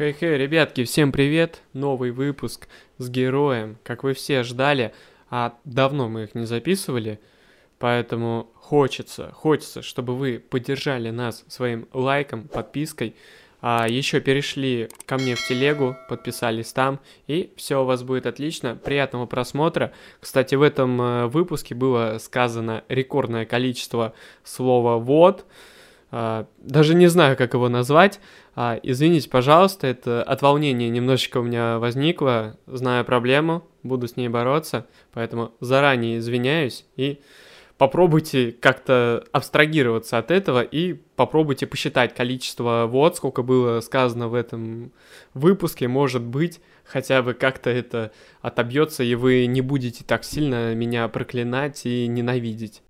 Хей-хей, ребятки, всем привет! Новый выпуск с героем, как вы все ждали, а давно мы их не записывали, поэтому хочется, хочется, чтобы вы поддержали нас своим лайком, подпиской, а еще перешли ко мне в телегу, подписались там, и все у вас будет отлично. Приятного просмотра. Кстати, в этом э, выпуске было сказано рекордное количество слова «вот». А, даже не знаю, как его назвать. А, извините, пожалуйста, это от волнения немножечко у меня возникло. Знаю проблему, буду с ней бороться, поэтому заранее извиняюсь и попробуйте как-то абстрагироваться от этого и попробуйте посчитать количество вот, сколько было сказано в этом выпуске, может быть, хотя бы как-то это отобьется, и вы не будете так сильно меня проклинать и ненавидеть.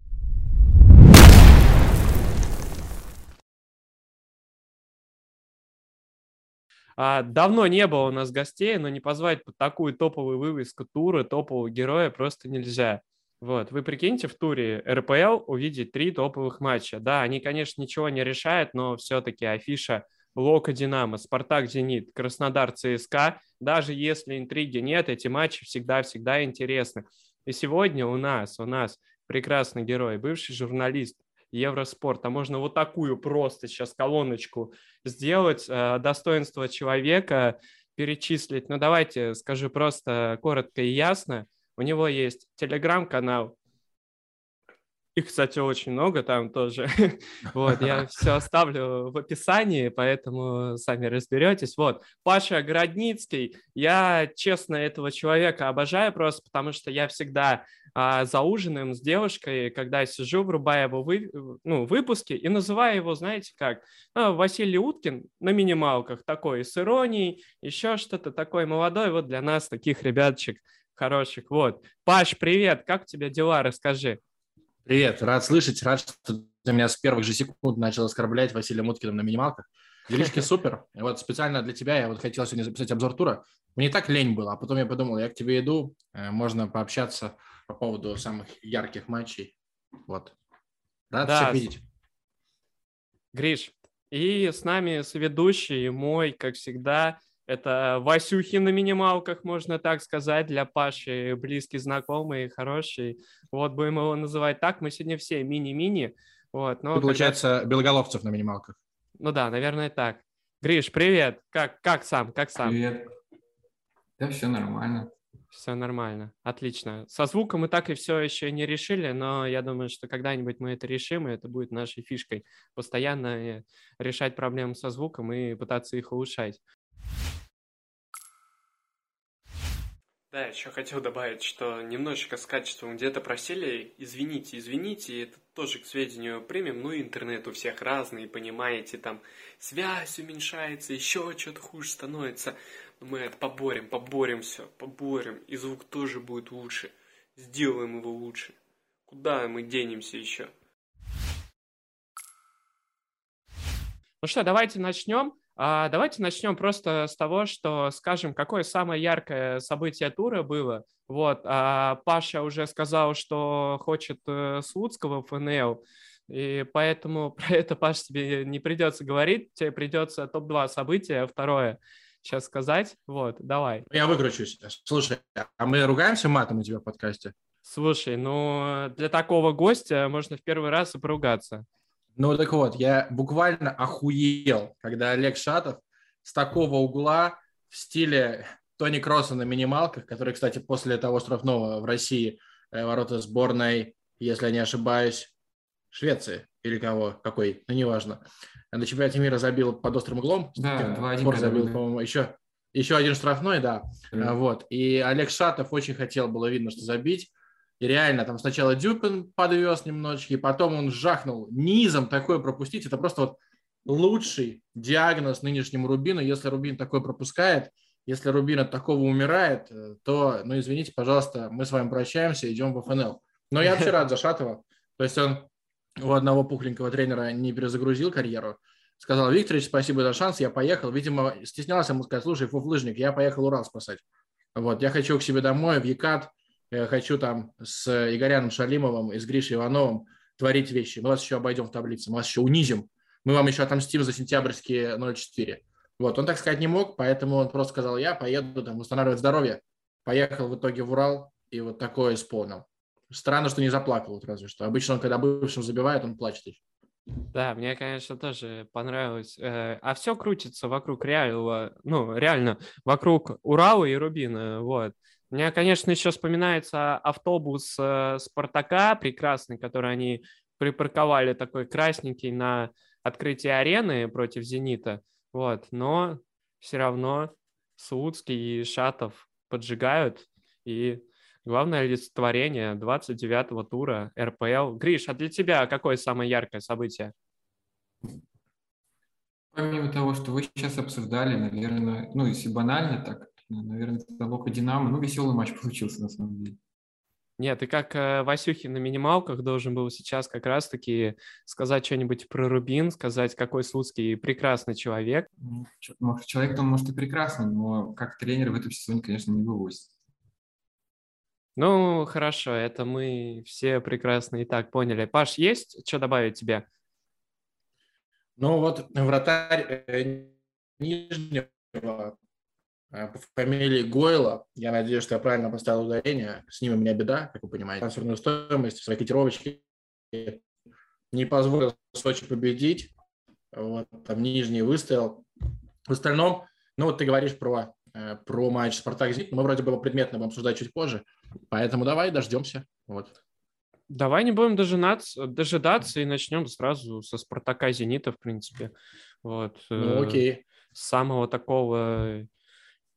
Давно не было у нас гостей, но не позвать под такую топовую вывеску тура, топового героя просто нельзя. Вот, вы прикиньте, в туре РПЛ увидеть три топовых матча. Да, они, конечно, ничего не решают, но все-таки афиша Лока Динамо, Спартак Зенит, Краснодар ЦСКА. Даже если интриги нет, эти матчи всегда-всегда интересны. И сегодня у нас, у нас прекрасный герой, бывший журналист Евроспорт, а можно вот такую просто сейчас колоночку сделать, э, достоинство человека перечислить. Ну, давайте скажу просто коротко и ясно. У него есть телеграм-канал, их, кстати, очень много там тоже. вот, я все оставлю в описании, поэтому сами разберетесь. Вот, Паша Городницкий, я, честно, этого человека обожаю просто, потому что я всегда а, за ужином с девушкой, когда сижу, врубаю его вы, ну, выпуски и называю его, знаете как, а, Василий Уткин на минималках, такой с иронией, еще что-то такое молодой, вот для нас, таких ребяточек хороших. Вот. Паш, привет, как у тебя дела, расскажи. Привет, рад слышать, рад, что ты меня с первых же секунд начал оскорблять Василием Уткиным на минималках. Делишки супер. Вот специально для тебя я вот хотел сегодня записать обзор тура. Мне так лень было, а потом я подумал, я к тебе иду, э, можно пообщаться по поводу самых ярких матчей. Вот. Рад да. всех видеть. Гриш, и с нами соведущий мой, как всегда, это Васюхи на минималках, можно так сказать, для Паши близкий, знакомый, хороший. Вот будем его называть так. Мы сегодня все мини-мини. Вот, но получается, когда... Белоголовцев на минималках. Ну да, наверное, так. Гриш, привет. Как, как сам? Как сам? Привет. Да, все нормально. Все нормально, отлично. Со звуком мы так и все еще не решили, но я думаю, что когда-нибудь мы это решим, и это будет нашей фишкой. Постоянно решать проблемы со звуком и пытаться их улучшать. Да, еще хотел добавить, что немножечко с качеством где-то просели. Извините, извините, это тоже к сведению примем. Ну, интернет у всех разный, понимаете, там связь уменьшается, еще что-то хуже становится мы это поборем, поборем все, поборем, и звук тоже будет лучше. Сделаем его лучше. Куда мы денемся еще? Ну что, давайте начнем. А, давайте начнем просто с того, что скажем, какое самое яркое событие тура было. Вот, а Паша уже сказал, что хочет э, Слуцкого в ФНЛ, и поэтому про это, Паш, тебе не придется говорить, тебе придется топ-2 события. Второе, сейчас сказать. Вот, давай. Я выкручусь. Слушай, а мы ругаемся матом у тебя в подкасте? Слушай, ну для такого гостя можно в первый раз и поругаться. Ну так вот, я буквально охуел, когда Олег Шатов с такого угла в стиле Тони Кросса на минималках, который, кстати, после того штрафного в России э, ворота сборной, если я не ошибаюсь, Швеции или кого, какой, ну неважно, на чемпионате мира забил под острым углом. Да, 2-1. забил, да. по-моему, еще, еще один штрафной, да. Mm. Вот. И Олег Шатов очень хотел, было видно, что забить. И реально, там сначала Дюпин подвез немножечко, и потом он жахнул низом такое пропустить. Это просто вот лучший диагноз нынешнему Рубину. Если Рубин такой пропускает, если Рубин от такого умирает, э, то, ну, извините, пожалуйста, мы с вами прощаемся, идем в ФНЛ. Но я вообще рад за Шатова. То есть он у одного пухленького тренера не перезагрузил карьеру. Сказал, Викторович, спасибо за шанс, я поехал. Видимо, стеснялся ему сказать, слушай, фуфлыжник, я поехал Урал спасать. Вот, я хочу к себе домой, в Екат, я хочу там с Игоряном Шалимовым и с Гришей Ивановым творить вещи. Мы вас еще обойдем в таблице, мы вас еще унизим. Мы вам еще отомстим за сентябрьские 0,4. Вот, он так сказать не мог, поэтому он просто сказал, я поеду там восстанавливать здоровье. Поехал в итоге в Урал и вот такое исполнил. Странно, что не заплакал, вот разве что. Обычно он, когда бывшим забивает, он плачет еще. Да, мне, конечно, тоже понравилось. Э, а все крутится вокруг реального, ну, реально, вокруг Урала и Рубина, вот. У меня, конечно, еще вспоминается автобус э, Спартака прекрасный, который они припарковали такой красненький на открытии арены против Зенита, вот. Но все равно Слуцкий и Шатов поджигают, и Главное олицетворение 29-го тура РПЛ. Гриш, а для тебя какое самое яркое событие? Помимо того, что вы сейчас обсуждали, наверное, ну, если банально так, наверное, это Лока Динамо, ну, веселый матч получился на самом деле. Нет, ты как э, Васюхи на минималках должен был сейчас как раз-таки сказать что-нибудь про Рубин, сказать, какой Слуцкий прекрасный человек. Может, человек он может и прекрасный, но как тренер в этом сезоне, конечно, не вывозит. Ну, хорошо, это мы все прекрасно и так поняли. Паш, есть что добавить тебе? Ну вот вратарь э, Нижнего по фамилии Гойла, я надеюсь, что я правильно поставил ударение, с ним у меня беда, как вы понимаете, трансферную стоимость в своей котировочке не позволил Сочи победить, вот, там Нижний выстоял. В остальном, ну вот ты говоришь про, э, про матч Спартак-Зенит, мы вроде бы предметно будем обсуждать чуть позже, Поэтому давай дождемся. Вот. Давай не будем дожидаться, дожидаться и начнем сразу со Спартака Зенита, в принципе. Вот. Ну, окей. С самого такого,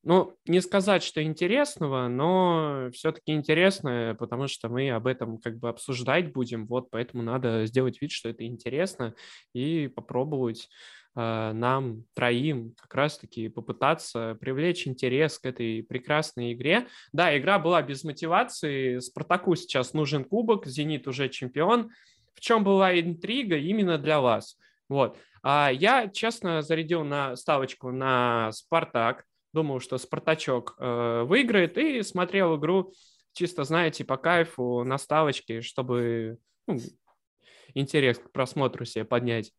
ну, не сказать, что интересного, но все-таки интересное, потому что мы об этом как бы обсуждать будем, вот, поэтому надо сделать вид, что это интересно и попробовать Э, нам троим как раз-таки попытаться привлечь интерес к этой прекрасной игре. Да, игра была без мотивации, Спартаку сейчас нужен кубок, Зенит уже чемпион. В чем была интрига именно для вас? Вот. А я, честно, зарядил на ставочку на Спартак, думал, что Спартачок э, выиграет, и смотрел игру чисто, знаете, по кайфу на ставочке, чтобы ну, интерес к просмотру себе поднять.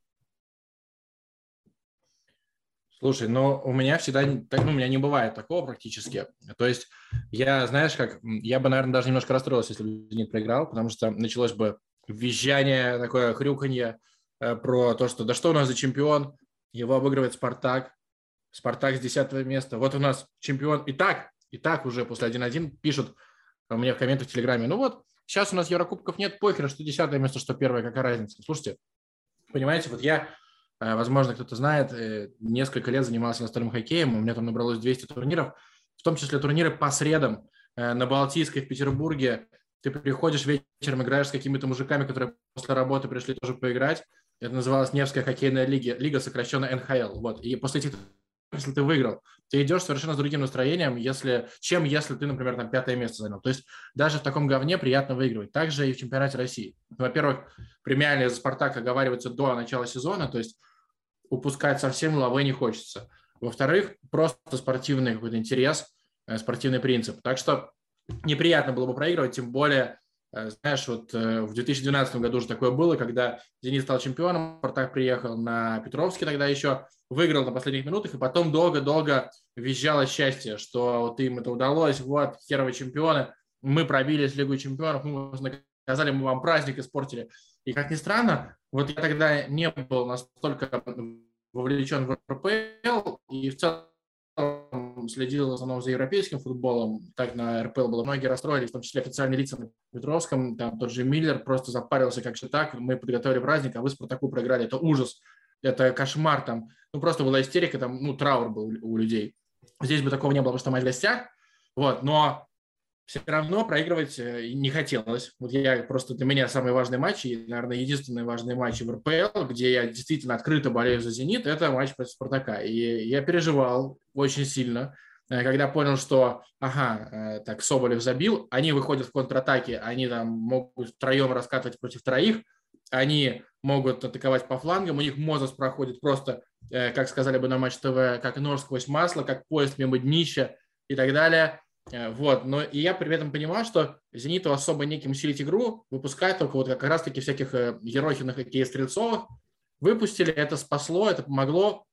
Слушай, но у меня всегда, ну, у меня не бывает такого практически. То есть я, знаешь, как, я бы, наверное, даже немножко расстроился, если бы Зенит проиграл, потому что началось бы визжание, такое хрюканье э, про то, что да что у нас за чемпион, его обыгрывает Спартак, Спартак с 10 места, вот у нас чемпион. И так, и так уже после 1-1 пишут мне в комментах в Телеграме, ну вот, сейчас у нас Еврокубков нет, похер, что 10 место, что первое, какая разница. Слушайте, понимаете, вот я Э, возможно, кто-то знает, э, несколько лет занимался настольным хоккеем, у меня там набралось 200 турниров, в том числе турниры по средам э, на Балтийской, в Петербурге. Ты приходишь вечером, играешь с какими-то мужиками, которые после работы пришли тоже поиграть. Это называлось Невская хоккейная лига, лига сокращенно НХЛ. Вот. И после этих если ты выиграл, ты идешь совершенно с другим настроением, если, чем если ты, например, там пятое место занял. То есть даже в таком говне приятно выигрывать. Также и в чемпионате России. Во-первых, премиальные за «Спартак» оговариваются до начала сезона, то есть упускать совсем лавы не хочется. Во-вторых, просто спортивный какой-то интерес, э, спортивный принцип. Так что неприятно было бы проигрывать, тем более, знаешь, вот э, в 2012 году уже такое было, когда «Зенит» стал чемпионом, «Спартак» приехал на Петровский тогда еще, выиграл на последних минутах, и потом долго-долго визжало счастье, что вот им это удалось, вот, херовые чемпионы, мы пробились в Лигу чемпионов, мы вас наказали, мы вам праздник испортили. И как ни странно, вот я тогда не был настолько вовлечен в РПЛ и в целом следил в основном за европейским футболом. Так на РПЛ было. Многие расстроились, в том числе официальные лица на Петровском. Там тот же Миллер просто запарился, как же так. Мы подготовили праздник, а вы Спартаку проиграли. Это ужас. Это кошмар там. Ну, просто была истерика, там, ну, траур был у людей. Здесь бы такого не было, потому что мы в гостях. Вот, но все равно проигрывать э, не хотелось. Вот я просто для меня самые важные матчи, наверное, единственные важные матчи в РПЛ, где я действительно открыто болею за «Зенит», это матч против «Спартака». И я переживал очень сильно, э, когда понял, что, ага, э, так, Соболев забил, они выходят в контратаке, они там могут втроем раскатывать против троих, они могут атаковать по флангам, у них Мозес проходит просто, как сказали бы на Матч ТВ, как нож сквозь масло, как поезд мимо днища и так далее – вот, но и я при этом понимаю, что «Зениту» особо неким усилить игру, выпускать только вот как раз-таки всяких э, Ерохиных и Стрельцовых. Выпустили, это спасло, это помогло.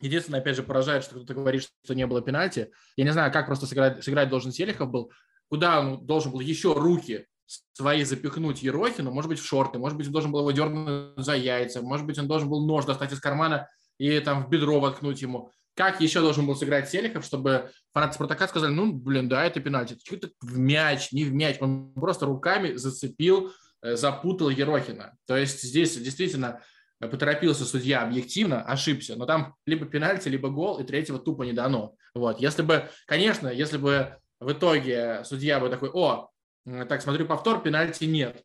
Единственное, опять же, поражает, что кто-то говорит, что не было пенальти. Я не знаю, как просто сыграть, сыграть должен Селихов был, куда он должен был еще руки свои запихнуть Ерохину, может быть, в шорты, может быть, он должен был его дернуть за яйца, может быть, он должен был нож достать из кармана и там в бедро воткнуть ему. Как еще должен был сыграть Селихов, чтобы фанаты Спартака сказали, ну, блин, да, это пенальти. Что-то в мяч, не в мяч. Он просто руками зацепил, э, запутал Ерохина. То есть здесь действительно поторопился судья объективно, ошибся, но там либо пенальти, либо гол, и третьего тупо не дано. Вот. Если бы, конечно, если бы в итоге судья бы такой, о, так, смотрю повтор, пенальти нет.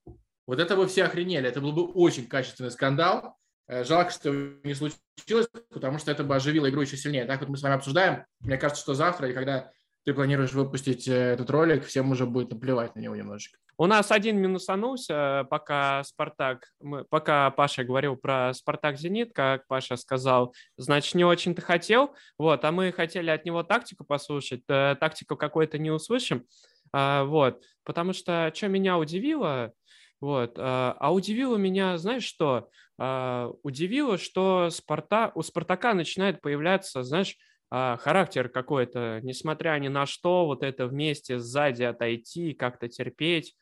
Вот это бы все охренели, это был бы очень качественный скандал. Э, жалко, что не случилось, потому что это бы оживило игру еще сильнее. Так вот мы с вами обсуждаем. Мне кажется, что завтра, и когда ты планируешь выпустить э, этот ролик, всем уже будет наплевать на него немножечко. У нас один минусанулся, пока Спартак, мы, пока Паша говорил про Спартак-Зенит, как Паша сказал, значит, не очень-то хотел, вот, а мы хотели от него тактику послушать, э, тактику какой-то не услышим, а, вот, потому что, что меня удивило, вот, а, а удивило меня, знаешь что, а, удивило, что Спарта, у Спартака начинает появляться, знаешь, а, характер какой-то, несмотря ни на что, вот это вместе сзади отойти, как-то терпеть,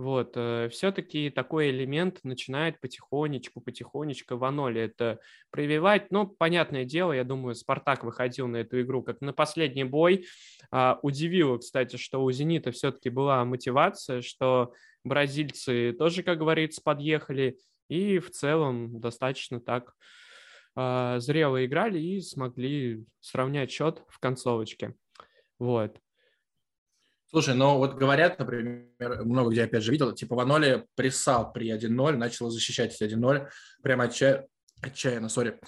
вот, э, все-таки такой элемент начинает потихонечку, потихонечку в аноле это прививать. Ну, понятное дело, я думаю, Спартак выходил на эту игру как на последний бой. А, удивило, кстати, что у «Зенита» все-таки была мотивация, что бразильцы тоже, как говорится, подъехали, и в целом достаточно так э, зрело играли и смогли сравнять счет в концовочке. Вот. Слушай, ну вот говорят, например, много где опять же видел, типа Ваноли прессал при 1-0, начал защищать 1-0, прямо отча... отчаянно, сори.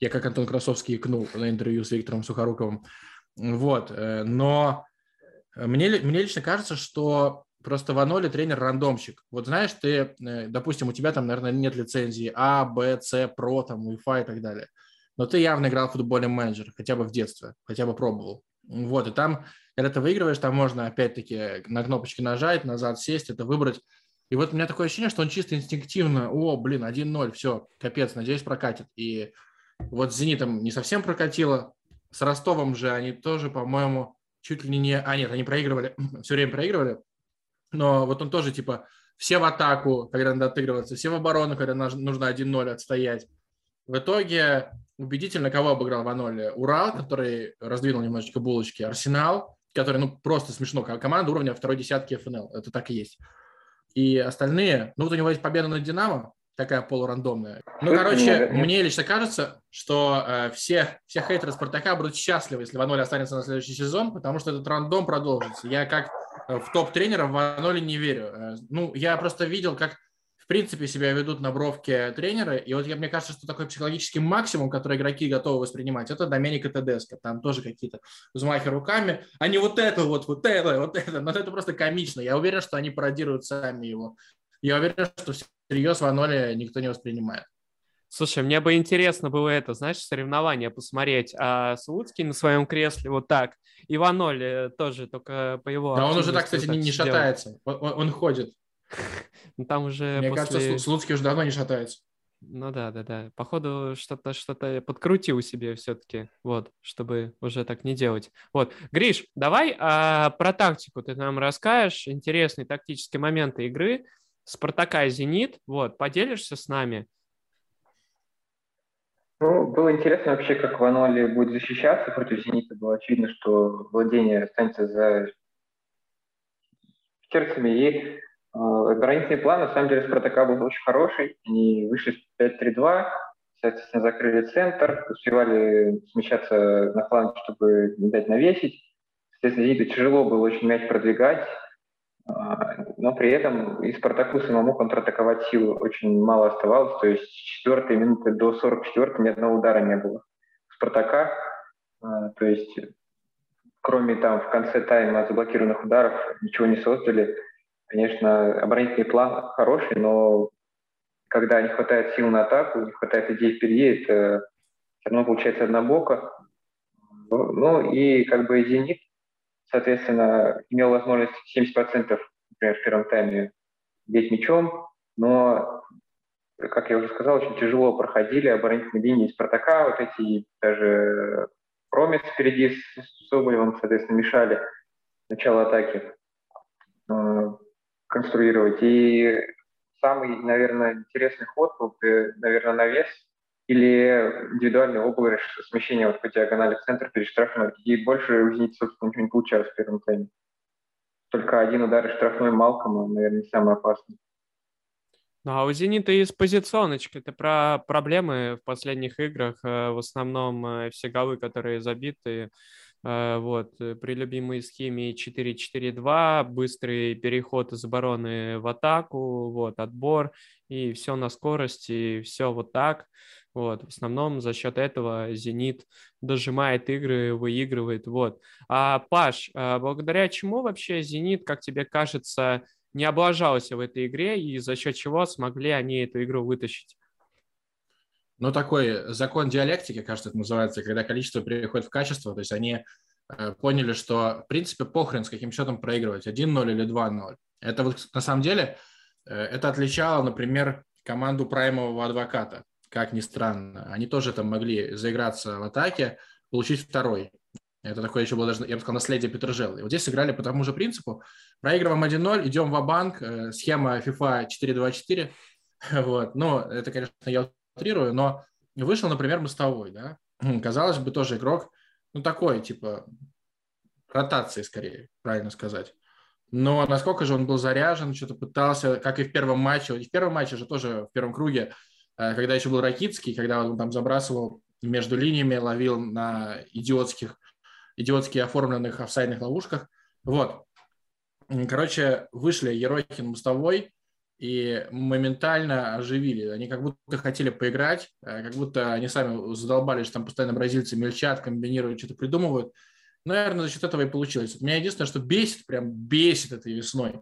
Я как Антон Красовский икнул на интервью с Виктором Сухоруковым. Вот, э, но мне, мне лично кажется, что просто Ваноли тренер-рандомщик. Вот знаешь, ты, э, допустим, у тебя там, наверное, нет лицензии А, Б, С, Про, там, Wi-Fi и так далее. Но ты явно играл в футбольный менеджер, хотя бы в детстве, хотя бы пробовал. Вот, и там когда ты выигрываешь, там можно опять-таки на кнопочки нажать, назад сесть, это выбрать. И вот у меня такое ощущение, что он чисто инстинктивно, о, блин, 1-0, все, капец, надеюсь, прокатит. И вот с «Зенитом» не совсем прокатило, с Ростовом же они тоже, по-моему, чуть ли не... А, нет, они проигрывали, все время проигрывали, но вот он тоже, типа, все в атаку, когда надо отыгрываться, все в оборону, когда нужно 1-0 отстоять. В итоге убедительно кого обыграл Ваноль? Урал, который раздвинул немножечко булочки, Арсенал, который, ну, просто смешно. Команда уровня второй десятки ФНЛ. Это так и есть. И остальные, ну, вот у него есть победа над Динамо, такая полурандомная. Ну, короче, мне лично кажется, что э, все, все хейтеры Спартака будут счастливы, если Ваноли останется на следующий сезон, потому что этот рандом продолжится. Я как э, в топ-тренеров Ваноли не верю. Э, ну, я просто видел, как в принципе себя ведут на бровке тренеры. И вот я, мне кажется, что такой психологический максимум, который игроки готовы воспринимать, это Доменика Тедеско. Там тоже какие-то взмахи руками. А не вот это, вот, вот это, вот это. Но это просто комично. Я уверен, что они пародируют сами его. Я уверен, что всерьез Ваноли никто не воспринимает. Слушай, мне бы интересно было это, знаешь, соревнование посмотреть. А Слуцкий на своем кресле вот так. Иваноли тоже, только по его... Да он уже так, кстати, не, не шатается. Он, он ходит. Ну, там уже Мне после... кажется, Слуцкий уже давно не шатается. Ну да, да, да. Походу, что-то что-то подкрутил себе все-таки, вот, чтобы уже так не делать. Вот, Гриш, давай а, про тактику ты нам расскажешь, интересные тактические моменты игры. Спартака и Зенит, вот, поделишься с нами? Ну, было интересно вообще, как Ваноли будет защищаться против Зенита. Было очевидно, что владение останется за сердцами, и оборонительный план, на самом деле, Спартака был очень хороший. Они вышли с 5-3-2, соответственно, закрыли центр, успевали смещаться на фланг, чтобы не дать навесить. Соответственно, Зениту тяжело было очень мяч продвигать, а, но при этом и Спартаку самому контратаковать силы очень мало оставалось, то есть с 4 минуты до 44 ни одного удара не было. Спартака, а, то есть кроме там в конце тайма заблокированных ударов ничего не создали. Конечно, оборонительный план хороший, но когда не хватает сил на атаку, не хватает идей впереди, это все равно получается однобоко. Ну и как бы «Зенит», соответственно, имел возможность 70%, например, в первом тайме бить мячом, но как я уже сказал, очень тяжело проходили оборонительные линии Спартака, вот эти даже Промис впереди с Соболевым, соответственно, мешали начало атаки конструировать. И самый, наверное, интересный ход был, наверное, навес или индивидуальный обыгрыш смещения вот по диагонали в центр перед штрафной. И больше у «Зенита», собственно, ничего не получалось в первом тайме. Только один удар из штрафной Малкома, наверное, самый опасный. Ну, а у «Зенита» есть позиционочка. Это про проблемы в последних играх. Э, в основном э, все голы, которые забиты, вот, при любимой схеме 4-4-2, быстрый переход из обороны в атаку, вот, отбор, и все на скорости, все вот так. Вот, в основном за счет этого «Зенит» дожимает игры, выигрывает. Вот. А, Паш, благодаря чему вообще «Зенит», как тебе кажется, не облажался в этой игре, и за счет чего смогли они эту игру вытащить. Ну, такой закон диалектики, кажется, это называется, когда количество переходит в качество, то есть они э, поняли, что, в принципе, похрен с каким счетом проигрывать, 1-0 или 2-0. Это вот, на самом деле, э, это отличало, например, команду праймового адвоката, как ни странно. Они тоже там могли заиграться в атаке, получить второй. Это такое еще было даже, я бы сказал, наследие Петрожелы. Вот здесь сыграли по тому же принципу. Проигрываем 1-0, идем в банк э, схема FIFA 4-2-4. Вот. Ну, это, конечно, я утрирую, но вышел, например, Мостовой, да. Казалось бы, тоже игрок, ну, такой, типа, ротации скорее, правильно сказать. Но насколько же он был заряжен, что-то пытался, как и в первом матче. И в первом матче же тоже, в первом круге, э, когда еще был Ракитский, когда он там забрасывал между линиями, ловил на идиотских идиотски оформленных офсайдных ловушках. Вот. Короче, вышли Ерохин, Мостовой и моментально оживили. Они как будто хотели поиграть, э, как будто они сами задолбались, что там постоянно бразильцы мельчат, комбинируют, что-то придумывают. Наверное, за счет этого и получилось. У меня единственное, что бесит, прям бесит этой весной.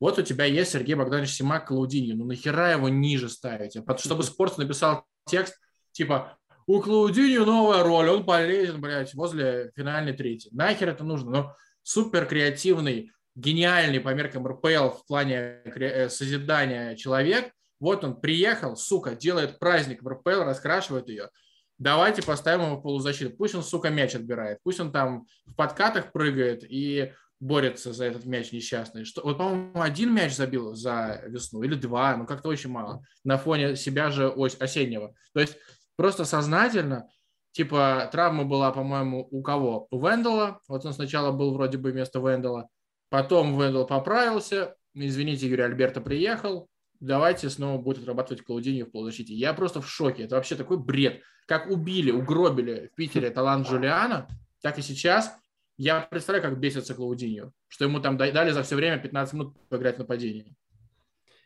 Вот у тебя есть Сергей Богданович Симак Клаудини. Ну нахера его ниже ставить? Чтобы спорт написал текст, типа у Клаудиньо новая роль, он полезен, блядь, возле финальной трети. Нахер это нужно? Ну, супер креативный, гениальный по меркам РПЛ в плане э, созидания человек. Вот он приехал, сука, делает праздник в РПЛ, раскрашивает ее. Давайте поставим его в полузащиту. Пусть он, сука, мяч отбирает. Пусть он там в подкатах прыгает и борется за этот мяч несчастный. Что, вот, по-моему, один мяч забил за весну или два, ну как-то очень мало на фоне себя же ось осеннего. То есть просто сознательно, типа травма была, по-моему, у кого? У Вендела, вот он сначала был вроде бы вместо Вендела, потом Вендел поправился, извините, Юрий Альберто приехал, давайте снова будет отрабатывать Клаудинью в полузащите. Я просто в шоке, это вообще такой бред. Как убили, угробили в Питере талант Джулиана, так и сейчас я представляю, как бесится Клаудинью, что ему там дали за все время 15 минут поиграть в нападении.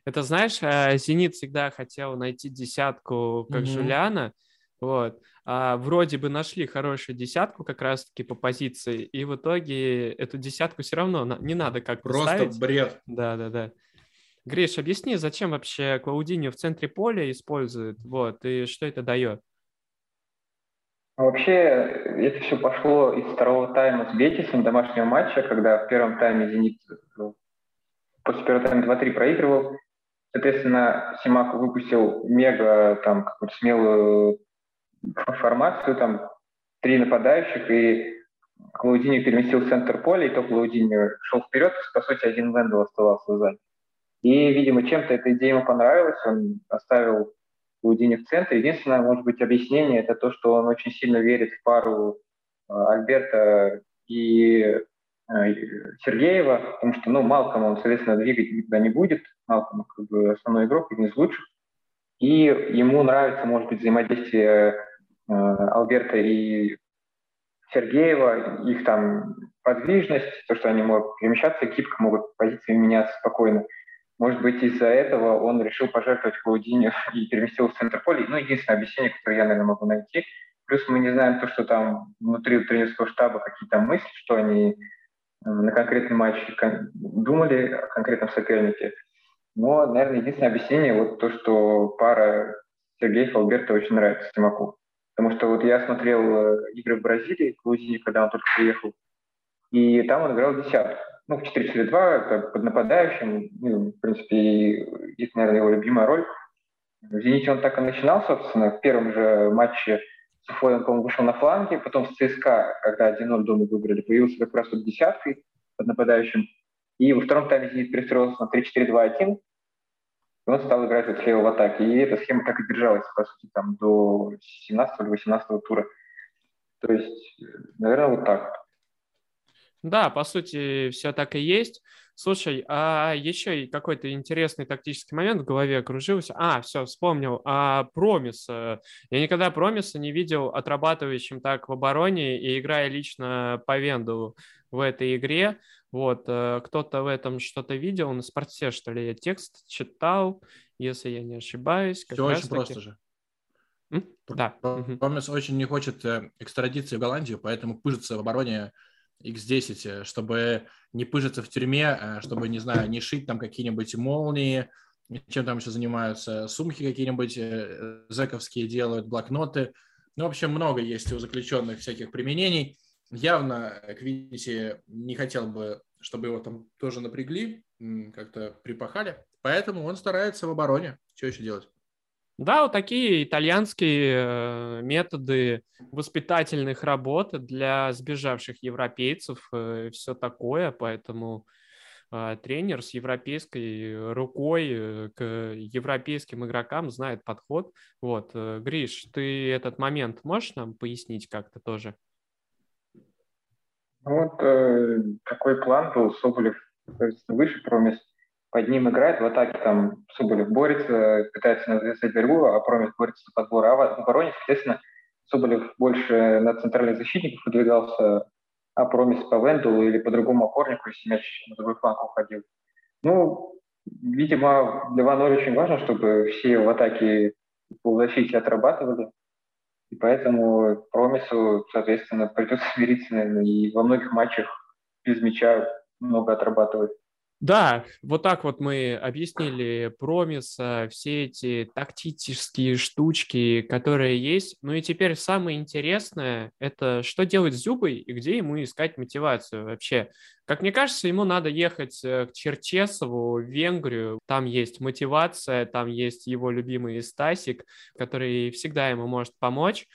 Это знаешь, э, Зенит всегда хотел найти десятку, как mm-hmm. Жулиана, вот. А вроде бы нашли хорошую десятку как раз-таки по позиции, и в итоге эту десятку все равно не надо как Просто ставить. бред. Да, да, да. Гриш, объясни, зачем вообще Клаудиньо в центре поля использует, вот, и что это дает? А вообще, это все пошло из второго тайма с Бетисом домашнего матча, когда в первом тайме «Зенит» ну, после первого тайма 2-3 проигрывал, Соответственно, Симак выпустил мега там какую-то смелую формацию, там три нападающих, и Клаудини переместил в центр поля, и то Клаудини шел вперед, по сути, один Вендел оставался сзади. И, видимо, чем-то эта идея ему понравилась, он оставил Клаудини в центре. Единственное, может быть, объяснение – это то, что он очень сильно верит в пару э, Альберта и Э, Сергеева, потому что, ну, Малком он, соответственно, двигать никуда не будет. Малком как бы основной игрок, один из лучших. И ему нравится, может быть, взаимодействие Алберта и Сергеева, их там подвижность, то, что они могут перемещаться гибко, могут позиции меняться спокойно. Может быть, из-за этого он решил пожертвовать Клаудиню и переместил в центр поля. Ну, единственное объяснение, которое я, наверное, могу найти. Плюс мы не знаем то, что там внутри тренерского штаба какие-то мысли, что они Э, на конкретный матч думали о конкретном сопернике. Но, наверное, единственное объяснение вот то, что пара Сергея Фалберта очень нравится Тимаку. Потому что вот я смотрел э, игры в Бразилии, в Грузии, когда он только приехал, и там он играл десятку. Ну, в 4-4-2, под нападающим, ну, в принципе, это, наверное, его любимая роль. В «Зените» он так и начинал, собственно, в первом же матче с Уфой он, по-моему, вышел на фланге, потом с ЦСКА, когда 1-0 дома выиграли, появился как раз под десяткой под нападающим. И во втором тайме «Зенит» перестроился на 3-4-2-1, и он стал играть вот слева в атаке. И эта схема так и держалась, по сути, там, до 17 или 18 тура. То есть, наверное, вот так. Да, по сути, все так и есть. Слушай, а еще какой-то интересный тактический момент в голове окружился. А, все, вспомнил. А Промис. Я никогда Промиса не видел отрабатывающим так в обороне и играя лично по Венду в этой игре. Вот, э, кто-то в этом что-то видел на спорте, что ли? Я текст читал, если я не ошибаюсь. Все очень таки... просто же. М? Да. Промис очень не хочет э, экстрадиции в Голландию, поэтому пыжится в обороне X10, э, чтобы не пыжиться в тюрьме, чтобы, не знаю, не шить там какие-нибудь молнии, чем там еще занимаются, сумки какие-нибудь зэковские делают, блокноты. Ну, в общем, много есть у заключенных всяких применений. Явно Квинси не хотел бы, чтобы его там тоже напрягли, как-то припахали. Поэтому он старается в обороне. Что еще делать? Да, вот такие итальянские э, методы воспитательных работ для сбежавших европейцев, э, все такое, поэтому э, тренер с европейской рукой к европейским игрокам знает подход. Вот, Гриш, ты этот момент можешь нам пояснить как-то тоже? Ну вот э, такой план был, Соболев выше промис под ним играет, в атаке там Соболев борется, пытается навязать борьбу, а Промис борется за подбор. А в обороне, соответственно, Соболев больше на центральных защитников выдвигался, а Промис по Венделу или по другому опорнику, если мяч на другой фланг уходил. Ну, видимо, для Ван очень важно, чтобы все в атаке по защите отрабатывали. И поэтому Промису, соответственно, придется смириться, наверное, и во многих матчах без мяча много отрабатывать. Да, вот так вот мы объяснили промиса, все эти тактические штучки, которые есть. Ну и теперь самое интересное – это что делать с Зюбой и где ему искать мотивацию вообще. Как мне кажется, ему надо ехать э, к Черчесову, в Венгрию. Там есть мотивация, там есть его любимый Стасик, который всегда ему может помочь.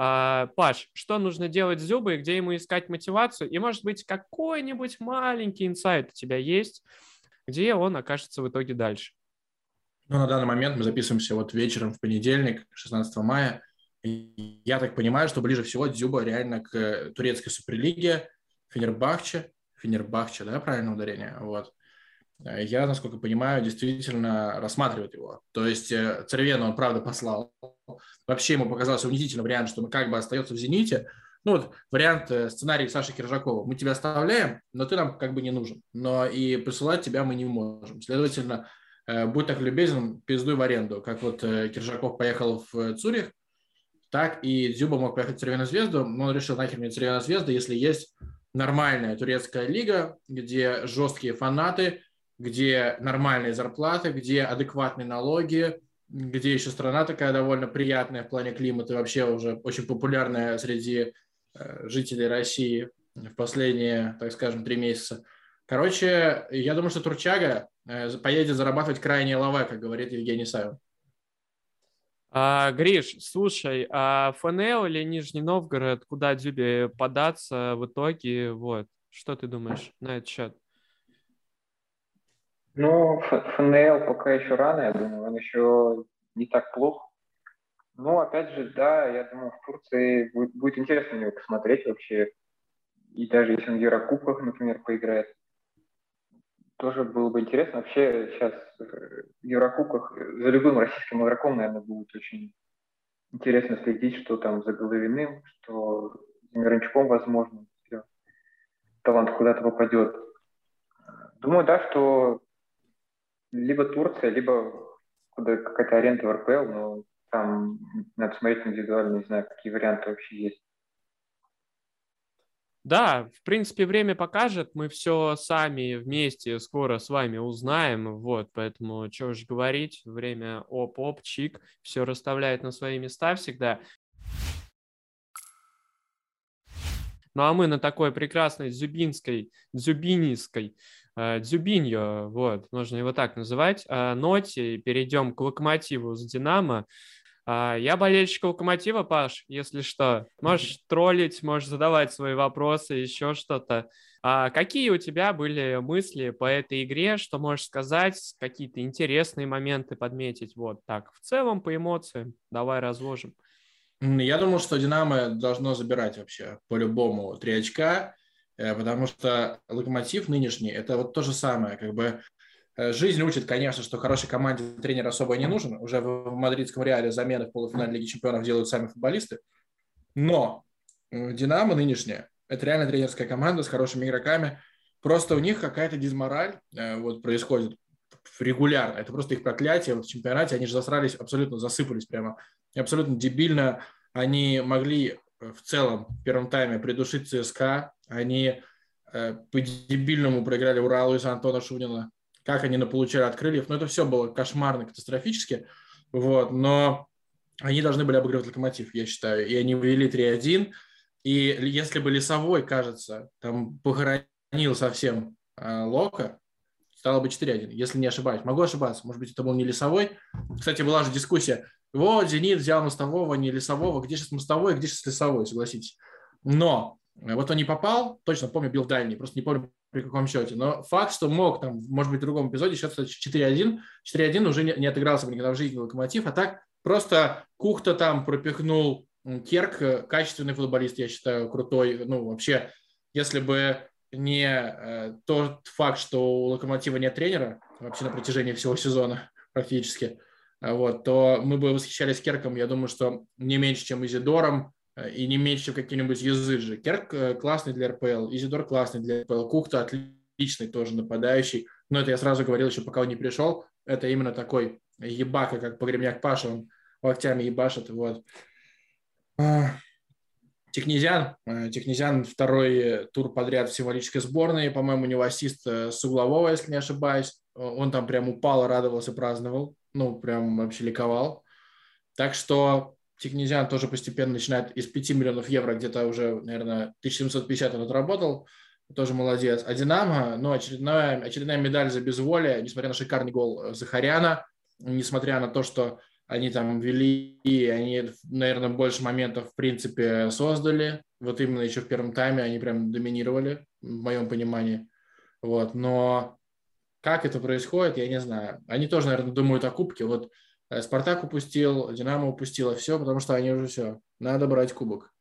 А, Паш, что нужно делать с Зюбой, где ему искать мотивацию? И, может быть, какой-нибудь маленький инсайт у тебя есть, где он окажется в итоге дальше? Ну, на данный момент мы записываемся вот вечером в понедельник, 16 мая. И я так понимаю, что ближе всего Дзюба реально к турецкой суперлиге, Фенербахче, Фенербахче, да, правильное ударение, вот. Э, я, насколько понимаю, действительно рассматривает его. То есть э, Цервена он, правда, послал. Вообще ему показался унизительный вариант, что он как бы остается в «Зените». Ну вот вариант, э, сценарий Саши Киржакова. Мы тебя оставляем, но ты нам как бы не нужен. Но и посылать тебя мы не можем. Следовательно, будь так любезен, пиздуй в аренду. Как вот Киржаков поехал в Цюрих, так и Дзюба мог поехать в Цервеную звезду, но он решил нахер мне Цервеная звезда, если есть нормальная турецкая лига, где жесткие фанаты, где нормальные зарплаты, где адекватные налоги, где еще страна такая довольно приятная в плане климата, вообще уже очень популярная среди э, жителей России в последние, так скажем, три месяца. Короче, я думаю, что Турчага э, поедет зарабатывать крайне лаве, как говорит Евгений Савин. А, Гриш, слушай, а ФНЛ или Нижний Новгород, куда Дюбе податься в итоге, вот, что ты думаешь на этот счет? Ну, ФНЛ пока еще рано, я думаю, он еще не так плох. Ну, опять же, да, я думаю, в Турции будет, будет интересно на него посмотреть вообще. И даже если он в Еврокубках, например, поиграет, тоже было бы интересно. Вообще сейчас в Еврокубках за любым российским игроком, наверное, будет очень интересно следить, что там за Головиным, что за Мирончуком, возможно, талант куда-то попадет. Думаю, да, что либо Турция, либо какая-то аренда в РПЛ, но там надо смотреть индивидуально, не знаю, какие варианты вообще есть. Да, в принципе, время покажет, мы все сами вместе скоро с вами узнаем, вот, поэтому, что уж говорить, время оп-оп, чик, все расставляет на свои места всегда. Ну а мы на такой прекрасной дзюбинской, дзюбинистской, э, дзюбиньо, вот, можно его так называть, э, ноте перейдем к локомотиву с Динамо. А, я болельщик Локомотива, Паш, если что. Можешь троллить, можешь задавать свои вопросы, еще что-то. А какие у тебя были мысли по этой игре? Что можешь сказать? Какие-то интересные моменты подметить? Вот так. В целом, по эмоциям. Давай разложим. Я думал, что «Динамо» должно забирать вообще по-любому три очка, потому что «Локомотив» нынешний – это вот то же самое. Как бы Э, жизнь учит, конечно, что хорошей команде тренер особо не нужен. Уже в мадридском Реале замены в полуфинале Лиги Чемпионов делают сами футболисты. Но э, «Динамо» нынешняя – это реально тренерская команда с хорошими игроками. Просто у них какая-то дизмораль э, вот происходит регулярно. Это просто их проклятие. Вот в чемпионате они же засрались, абсолютно засыпались прямо. И абсолютно дебильно. Они могли в целом в первом тайме придушить ЦСКА. Они по-дебильному проиграли Уралу из Антона Шунина как они наполучали от крыльев. Ну, это все было кошмарно, катастрофически. Вот, но они должны были обыгрывать локомотив, я считаю. И они вывели 3-1. И если бы Лесовой, кажется, там похоронил совсем э, Лока, стало бы 4-1, если не ошибаюсь. Могу ошибаться, может быть, это был не Лесовой. Кстати, была же дискуссия. Вот, Зенит взял Мостового, не Лесового. Где сейчас Мостовой, где сейчас Лесовой, согласитесь. Но э, вот он не попал, точно помню, бил дальний, просто не помню, при каком счете. Но факт, что мог там, может быть, в другом эпизоде счет стать 4-1, 4-1 уже не, не отыгрался бы никогда в жизни Локомотив, а так просто Кухта там пропихнул Керк, э, качественный футболист, я считаю, крутой. Ну, вообще, если бы не э, тот факт, что у Локомотива нет тренера вообще на протяжении всего сезона практически, э, вот, то мы бы восхищались Керком, я думаю, что не меньше, чем Изидором, Э, и не меньше, чем какие-нибудь Юзыджи. Керк э, классный для РПЛ, Изидор классный для РПЛ, Кухта отличный тоже нападающий. Но это я сразу говорил еще, пока он не пришел. Это именно такой ебака, как погребняк Паша, он локтями ебашит. Вот. А, Технезян. Э, Технезян второй тур подряд в символической сборной. По-моему, у него ассист с углового, если не ошибаюсь. Он там прям упал, радовался, праздновал. Ну, прям вообще ликовал. Так что Тикнезиан тоже постепенно начинает из 5 миллионов евро, где-то уже, наверное, 1750 он отработал, тоже молодец. А Динамо, ну, очередная, очередная медаль за безволие, несмотря на шикарный гол Захаряна, несмотря на то, что они там вели, и они, наверное, больше моментов, в принципе, создали. Вот именно еще в первом тайме они прям доминировали, в моем понимании. Вот, но как это происходит, я не знаю. Они тоже, наверное, думают о кубке. Вот Э, Спартак упустил, Динамо упустила все, потому что они уже все. Надо брать кубок.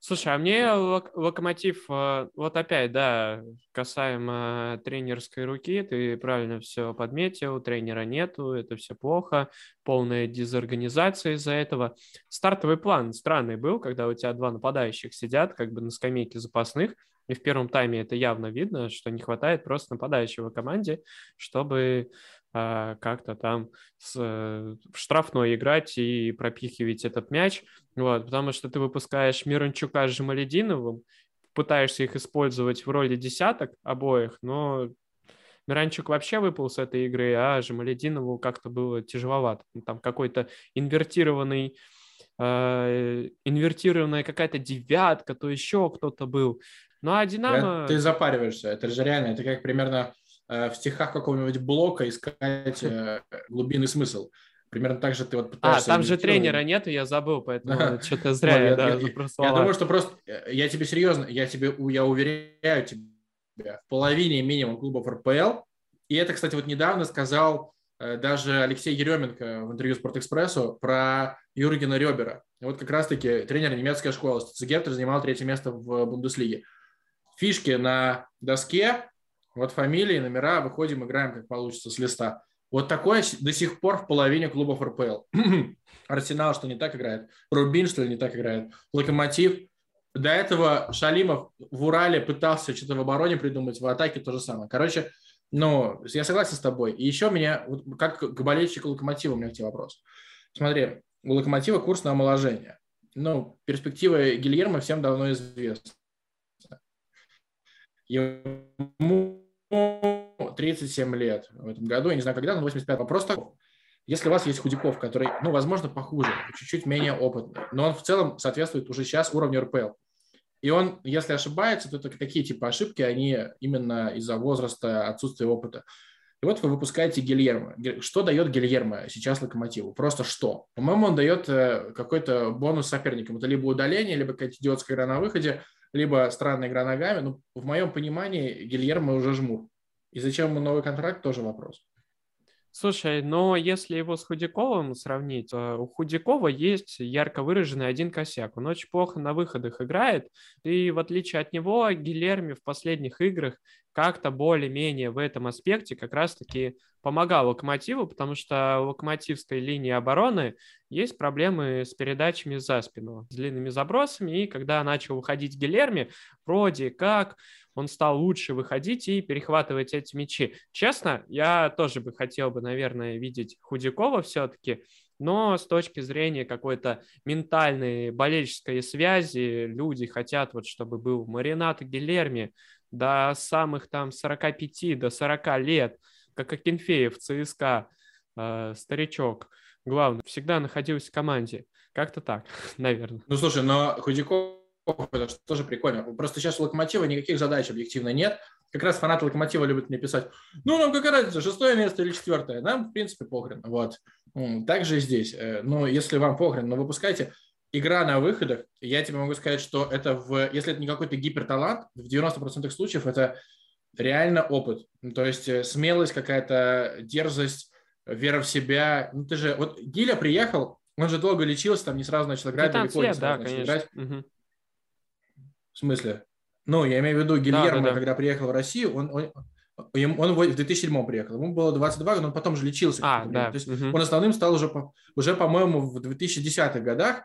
Слушай, а мне локомотив, э, вот опять, да, касаемо тренерской руки, ты правильно все подметил, тренера нету, это все плохо, полная дезорганизация из-за этого. Стартовый план странный был, когда у тебя два нападающих сидят как бы на скамейке запасных, и в первом тайме это явно видно, что не хватает просто нападающего команде, чтобы а, как-то там с, э, в штрафной играть и пропихивать этот мяч, вот, потому что ты выпускаешь Мирончука с Жемалединовым, пытаешься их использовать в роли десяток обоих, но Миранчук вообще выпал с этой игры, а Жемалединову как-то было тяжеловато. Там какой-то инвертированный э, инвертированная какая-то девятка, то еще кто-то был. Ну а Динамо... Ты запариваешься, это же реально, это как примерно Э, в стихах какого-нибудь блока искать э, глубинный смысл. Примерно так же ты вот а, пытаешься... А, там же тренера нет, и я забыл, поэтому что-то зря я, да, я, думаю, что просто... Э, я тебе серьезно, я тебе, я уверяю тебя, в половине минимум клубов РПЛ, и это, кстати, вот недавно сказал даже Алексей Еременко в интервью «Спортэкспрессу» про Юргена Ребера. Вот как раз-таки тренер немецкой школы Стацегертер занимал третье место в Бундеслиге. Фишки на доске вот фамилии, номера, выходим, играем, как получится, с листа. Вот такое до сих пор в половине клубов РПЛ. Арсенал, что не так играет. Рубин, что не так играет. Локомотив. До этого Шалимов в Урале пытался что-то в обороне придумать, в атаке то же самое. Короче, ну, я согласен с тобой. И еще меня, вот как к болельщику Локомотива у меня к тебе вопрос. Смотри, у Локомотива курс на омоложение. Ну, перспективы Гильермо всем давно известны. Ему 37 лет в этом году, я не знаю когда, но 85. Вопрос такой. Если у вас есть Худяков, который, ну, возможно, похуже, чуть-чуть менее опытный, но он в целом соответствует уже сейчас уровню РПЛ, И он, если ошибается, то это такие типа ошибки, они именно из-за возраста, отсутствия опыта. И вот вы выпускаете Гильермо. Что дает Гильермо сейчас Локомотиву? Просто что? По-моему, он дает э, какой-то бонус соперникам. Это либо удаление, либо какая-то идиотская игра на выходе, либо странная игра ногами. Ну, в моем понимании, Гильермо уже жмур. И зачем ему новый контракт, тоже вопрос. Слушай, но если его с Худяковым сравнить, у Худякова есть ярко выраженный один косяк. Он очень плохо на выходах играет, и в отличие от него Гилерми в последних играх как-то более-менее в этом аспекте как раз-таки помогал Локомотиву, потому что у локомотивской линии обороны есть проблемы с передачами за спину, с длинными забросами, и когда начал уходить Гилерми, вроде как он стал лучше выходить и перехватывать эти мячи. Честно, я тоже бы хотел бы, наверное, видеть Худякова все-таки, но с точки зрения какой-то ментальной болельческой связи люди хотят, вот, чтобы был Маринат Гилерми до самых там 45, до 40 лет, как Акинфеев ЦСКА, э, старичок, главный, всегда находился в команде. Как-то так, наверное. Ну, слушай, но Худяков это тоже прикольно. Просто сейчас у Локомотива никаких задач объективно нет. Как раз фанаты Локомотива любят мне писать, ну, нам какая разница, шестое место или четвертое? Нам, в принципе, похрен. Вот. Так же здесь. Ну, если вам похрен, но выпускайте игра на выходах, я тебе могу сказать, что это в, если это не какой-то гиперталант, в 90% случаев это реально опыт. Ну, то есть э, смелость какая-то, дерзость, вера в себя. Ну, ты же, вот Гиля приехал, он же долго лечился, там не сразу начал играть, далеко лет, не сразу да, начал конечно. играть. Угу. В смысле? Ну, я имею в виду Гильермо, да, да, да. когда приехал в Россию, он, он, он в 2007 приехал, ему было 22 года, он потом же лечился. А, да. То есть угу. он основным стал уже, уже по-моему, в 2010-х годах,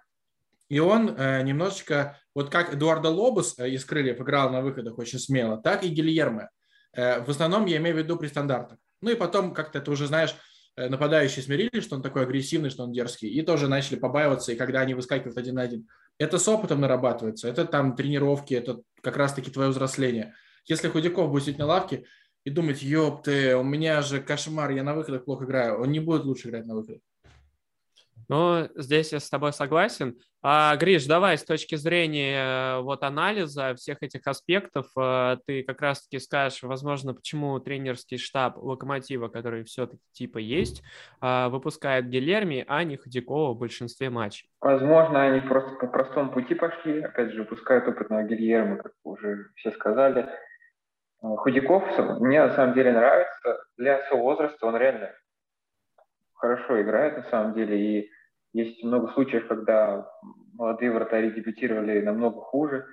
и он э, немножечко, вот как Эдуардо Лобос э, из «Крыльев» играл на выходах очень смело, так и Гильермо. Э, в основном я имею в виду при стандартах. Ну и потом как-то ты уже знаешь, э, нападающие смирились, что он такой агрессивный, что он дерзкий, и тоже начали побаиваться, и когда они выскакивают один на один. Это с опытом нарабатывается, это там тренировки, это как раз-таки твое взросление. Если Худяков будет сидеть на лавке и думать, ёпты, у меня же кошмар, я на выходах плохо играю, он не будет лучше играть на выходах. Ну, здесь я с тобой согласен. А, Гриш, давай с точки зрения э, вот анализа всех этих аспектов, э, ты как раз-таки скажешь, возможно, почему тренерский штаб Локомотива, который все-таки типа есть, а, выпускает Гилерми, а не Ходякова в большинстве матчей. Возможно, они просто по простому пути пошли, опять же, выпускают опытного Гильермо, как уже все сказали. Худяков мне на самом деле нравится. Для своего возраста он реально хорошо играет на самом деле. И есть много случаев, когда молодые вратари дебютировали намного хуже.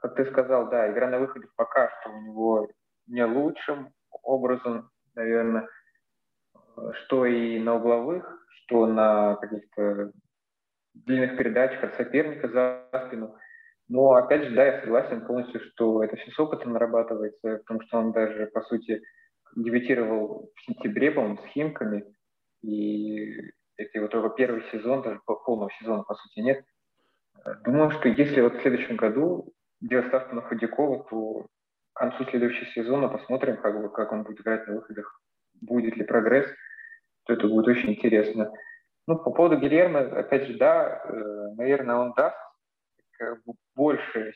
Как ты сказал, да, игра на выходе пока что у него не лучшим образом, наверное, что и на угловых, что на каких-то длинных передачах от соперника за спину. Но опять же, да, я согласен полностью, что это все с опытом нарабатывается, потому что он даже, по сути, дебютировал в сентябре, по-моему, с Химками, и это его только первый сезон, даже полного сезона, по сути, нет. Думаю, что если вот в следующем году делать ставку на Ходякова, то к концу следующего сезона посмотрим, как, бы, как он будет играть на выходах, будет ли прогресс, то это будет очень интересно. Ну, по поводу Гильермо, опять же, да, э, наверное, он даст как бы больше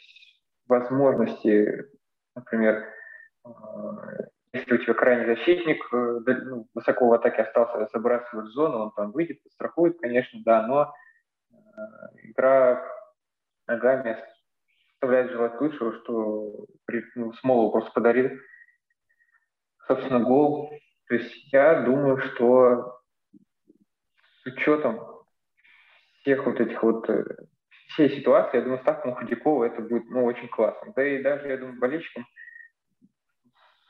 возможностей, например, э, если у тебя крайний защитник э, ну, высоко в атаке остался, забрасывает зону, он там выйдет, страхует, конечно, да, но э, игра ногами оставляет желать лучшего, что ну, Смолову просто подарил, собственно, гол. То есть я думаю, что с учетом всех вот этих вот э, всей ситуации, я думаю, ставка на Худякова это будет ну, очень классно. Да и даже, я думаю, болельщикам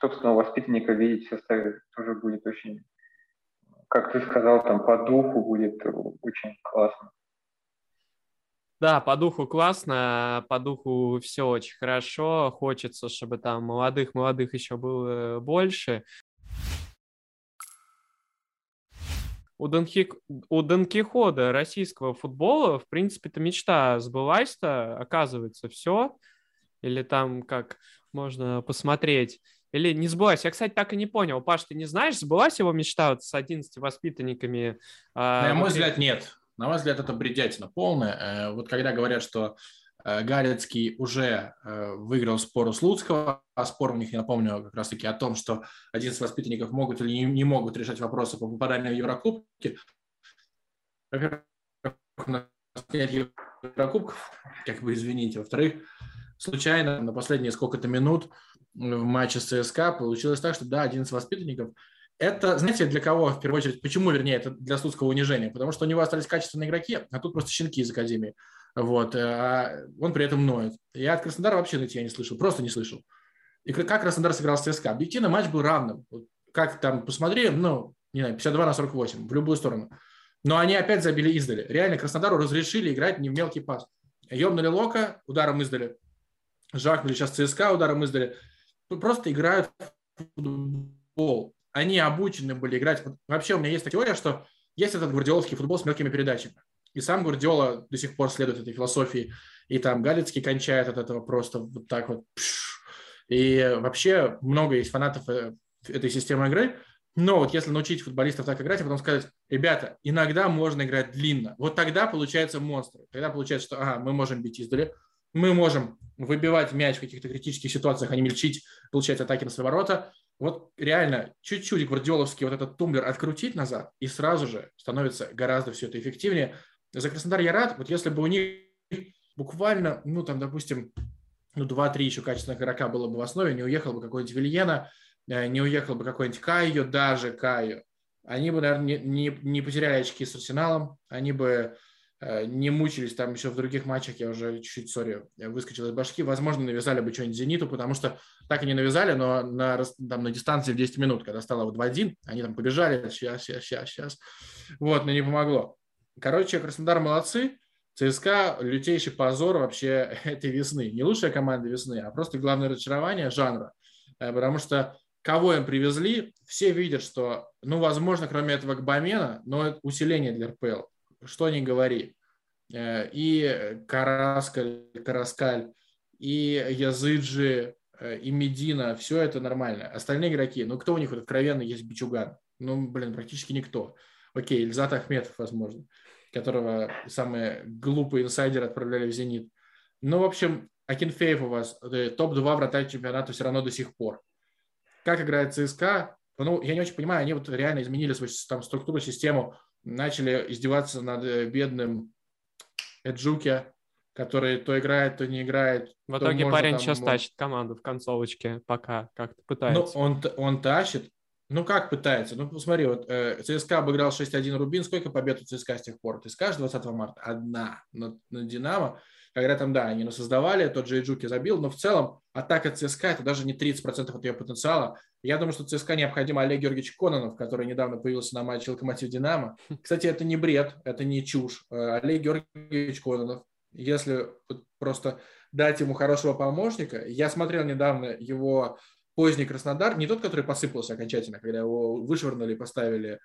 собственного воспитанника видеть в составе тоже будет очень, как ты сказал, там по духу будет очень классно. Да, по духу классно, по духу все очень хорошо. Хочется, чтобы там молодых-молодых еще было больше. У, Донхи... у Донкихода российского футбола, в принципе, это мечта сбылась-то, оказывается, все. Или там как можно посмотреть или не сбылась? Я, кстати, так и не понял. Паш, ты не знаешь, сбылась его мечта вот с 11 воспитанниками? А, на мой взгляд, нет. На мой взгляд, это бредятина полная. Э, вот когда говорят, что Э, Галицкий уже э, выиграл спор у Слуцкого, а спор у них, я напомню, как раз-таки о том, что 11 воспитанников могут или не могут решать вопросы по попаданию в Еврокубки. Во-первых, нет Еврокубков, как бы извините. Во-вторых, случайно на последние сколько-то минут в матче с ЦСКА получилось так, что да, 11 воспитанников – это, знаете, для кого, в первую очередь, почему, вернее, это для Слуцкого унижения? Потому что у него остались качественные игроки, а тут просто щенки из Академии. Вот, э, а он при этом ноет. Я от Краснодара вообще на тебя не слышал, просто не слышал. И как Краснодар сыграл с ЦСКА? Объективно матч был равным. Как там, посмотри, ну, не знаю, 52 на 48, в любую сторону. Но они опять забили издали. Реально Краснодару разрешили играть не в мелкий пас. Ёбнули Лока, ударом издали. Жахнули сейчас ЦСКА, ударом издали. Просто играют в футбол они обучены были играть. Вообще у меня есть теория, что есть этот гвардиоловский футбол с мелкими передачами. И сам Гвардиола до сих пор следует этой философии. И там Галицкий кончает от этого просто вот так вот. И вообще много есть фанатов э, этой системы игры. Но вот если научить футболистов так играть, а потом сказать, ребята, иногда можно играть длинно. Вот тогда получается монстр. Тогда получается, что ага, мы можем бить издали, мы можем выбивать мяч в каких-то критических ситуациях, а не мельчить, получать атаки на свои ворота. Вот реально чуть-чуть гвардиоловский вот этот тумблер открутить назад, и сразу же становится гораздо все это эффективнее. За Краснодар я рад, вот если бы у них буквально, ну там, допустим, ну 2-3 еще качественных игрока было бы в основе, не уехал бы какой-нибудь Вильена, э, не уехал бы какой-нибудь Кайо, даже Кайо, они бы, наверное, не, не, не потеряли очки с Арсеналом, они бы не мучились там еще в других матчах, я уже чуть-чуть, сори, выскочил из башки, возможно, навязали бы что-нибудь «Зениту», потому что так и не навязали, но на, там, на дистанции в 10 минут, когда стало вот 2-1, они там побежали, сейчас, сейчас, сейчас, сейчас, вот, но не помогло. Короче, Краснодар молодцы, ЦСКА – лютейший позор вообще этой весны. Не лучшая команда весны, а просто главное разочарование жанра, э, потому что кого им привезли, все видят, что, ну, возможно, кроме этого Гбамена, но это усиление для РПЛ – что ни говори. Э, и Караскаль, Караскаль, и Языджи, э, и Медина, все это нормально. Остальные игроки, ну кто у них вот откровенно есть Бичуган? Ну, блин, практически никто. Окей, Ильзат Ахметов, возможно, которого самые глупые инсайдеры отправляли в «Зенит». Ну, в общем, Акинфеев у вас э, топ-2 вратарь чемпионата все равно до сих пор. Как играет ЦСКА? Ну, я не очень понимаю, они вот реально изменили свою там, структуру, систему начали издеваться над э, бедным Эджуке, который то играет, то не играет. В итоге парень там, сейчас тащит команду в концовочке, пока как-то ну, пытается. Ну, он, он тащит. Ну, как пытается? Ну, посмотри, вот э, ЦСКА обыграл 6-1 Рубин. Сколько побед у ЦСКА с тех пор? Ты скажешь 20 марта? Одна на, на Динамо когда там, да, они создавали, тот же Иджуки забил, но в целом атака ЦСКА – это даже не 30% от ее потенциала. Я думаю, что ЦСКА необходимо Олег Георгиевич Кононов, который недавно появился на матче Локомотив Динамо. Кстати, это не бред, это не чушь. Э, Олег Георгиевич Кононов, если просто дать ему хорошего помощника, я смотрел недавно его поздний Краснодар, не тот, который посыпался окончательно, когда его вышвырнули и поставили,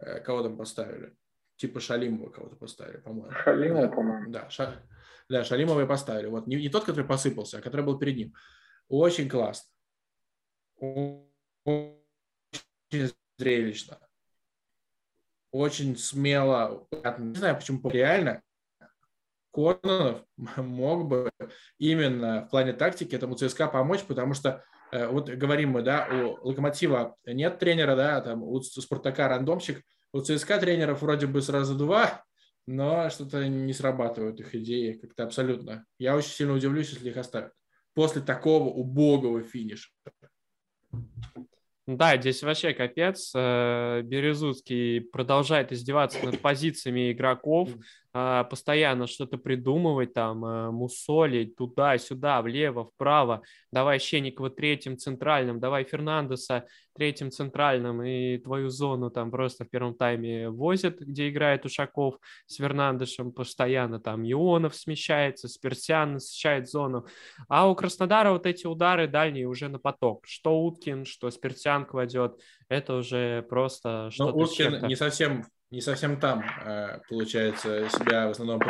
э, кого там поставили, типа Шалимова кого-то поставили, по-моему. Шалимова, по-моему. Да, Ша... Да, Шалимова и поставили. Вот не, не тот, который посыпался, а который был перед ним. Очень классно. Очень зрелищно. Очень смело. Не знаю, почему реально Кононов мог бы именно в плане тактики этому ЦСКА помочь, потому что э, вот говорим мы, да, у Локомотива нет тренера, да, там у Спартака рандомщик, у ЦСКА тренеров вроде бы сразу два, но что-то не срабатывают их идеи как-то абсолютно. Я очень сильно удивлюсь, если их оставят. После такого убогого финиша. Да, здесь вообще капец. Э, Березутский продолжает издеваться над позициями игроков, постоянно что-то придумывать, там, э, мусолить туда-сюда, влево, вправо. Давай Щенникова третьим центральным, давай Фернандеса третьим центральным, и твою зону там просто в первом тайме возят, где играет Ушаков с Фернандешем постоянно, там Ионов смещается, Сперсян насыщает зону. А у Краснодара вот эти удары дальние уже на поток. Что Уткин, что Сперсян кладет, это уже просто что-то... Но Уткин не совсем не совсем там, э, получается, себя в основном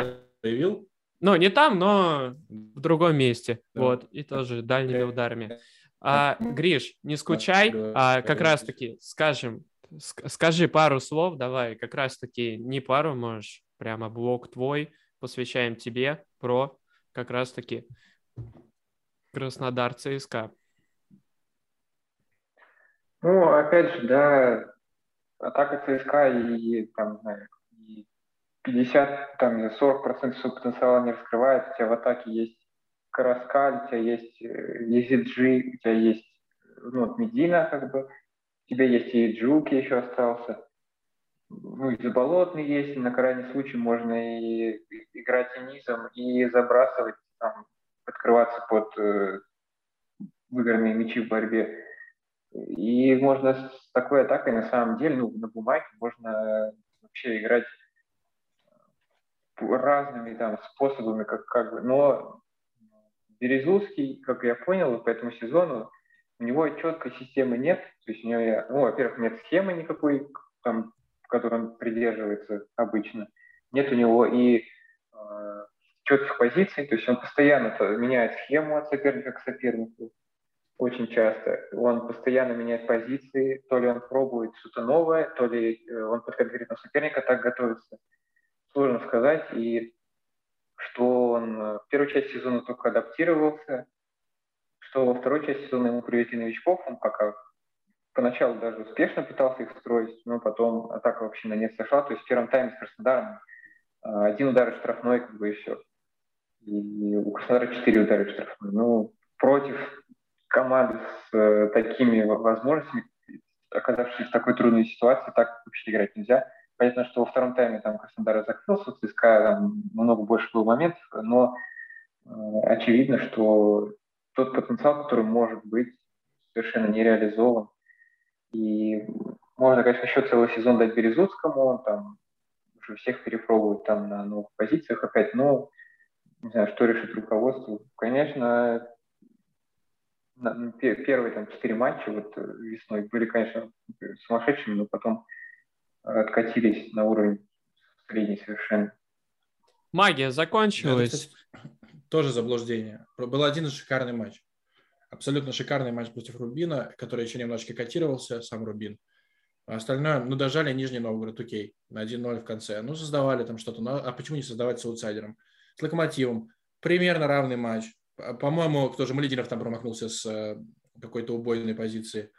проявил. Ну, не там, но в другом месте. Да. Вот, и тоже дальними ударами. А, Гриш, не скучай, а как раз-таки, скажем, скажи пару слов, давай, как раз-таки не пару можешь, прямо блок твой, посвящаем тебе про как раз-таки Краснодар ЦСКА. Ну, опять же, да, атака ЦСКА и, там, знаю, и 50, там, 40 процентов своего потенциала не раскрывает. У тебя в атаке есть Караскаль, у тебя есть Езиджи, у тебя есть ну, Медина, как бы, у тебя есть и Джуки еще остался ну, и заболотный есть, на крайний случай можно и играть и низом, и забрасывать, там, открываться под э, выигранные мячи в борьбе. И можно с такой атакой на самом деле, ну, на бумаге можно вообще играть разными там способами, как, как бы, но Березутский, как я понял, по этому сезону у него четкой системы нет, то есть у него, ну, во-первых, нет схемы никакой, там которой он придерживается обычно. Нет у него и э, четких позиций, то есть он постоянно меняет схему от соперника к сопернику, очень часто. Он постоянно меняет позиции, то ли он пробует что-то новое, то ли э, он под конкретного соперника так готовится. Сложно сказать. И что он э, в первой части сезона только адаптировался, что во второй части сезона ему привезли новичков, он пока поначалу даже успешно пытался их строить, но потом атака вообще на нет сошла. То есть в первом тайме с Краснодаром а, один удар штрафной, как бы и все. И у Краснодара четыре удара штрафной. Ну, против команды с э, такими возможностями, оказавшись в такой трудной ситуации, так вообще играть нельзя. Понятно, что во втором тайме там Краснодар закрылся, ЦСКА там много больше было моментов, но э, очевидно, что тот потенциал, который может быть, совершенно не реализован. И можно, конечно, еще целый сезон дать Березутскому, он там уже всех перепробует там на новых позициях опять, но не знаю, что решит руководство. Конечно, первые там четыре матча вот весной были, конечно, сумасшедшими, но потом откатились на уровень средний совершенно. Магия закончилась. Это, тоже заблуждение. Был один шикарный матч. Абсолютно шикарный матч против Рубина, который еще немножечко котировался, сам Рубин. А остальное, ну, дожали Нижний Новгород, окей, на 1-0 в конце. Ну, создавали там что-то. Ну, а почему не создавать с аутсайдером? С Локомотивом. Примерно равный матч. По-моему, кто же, Малидинов там промахнулся с э, какой-то убойной позиции.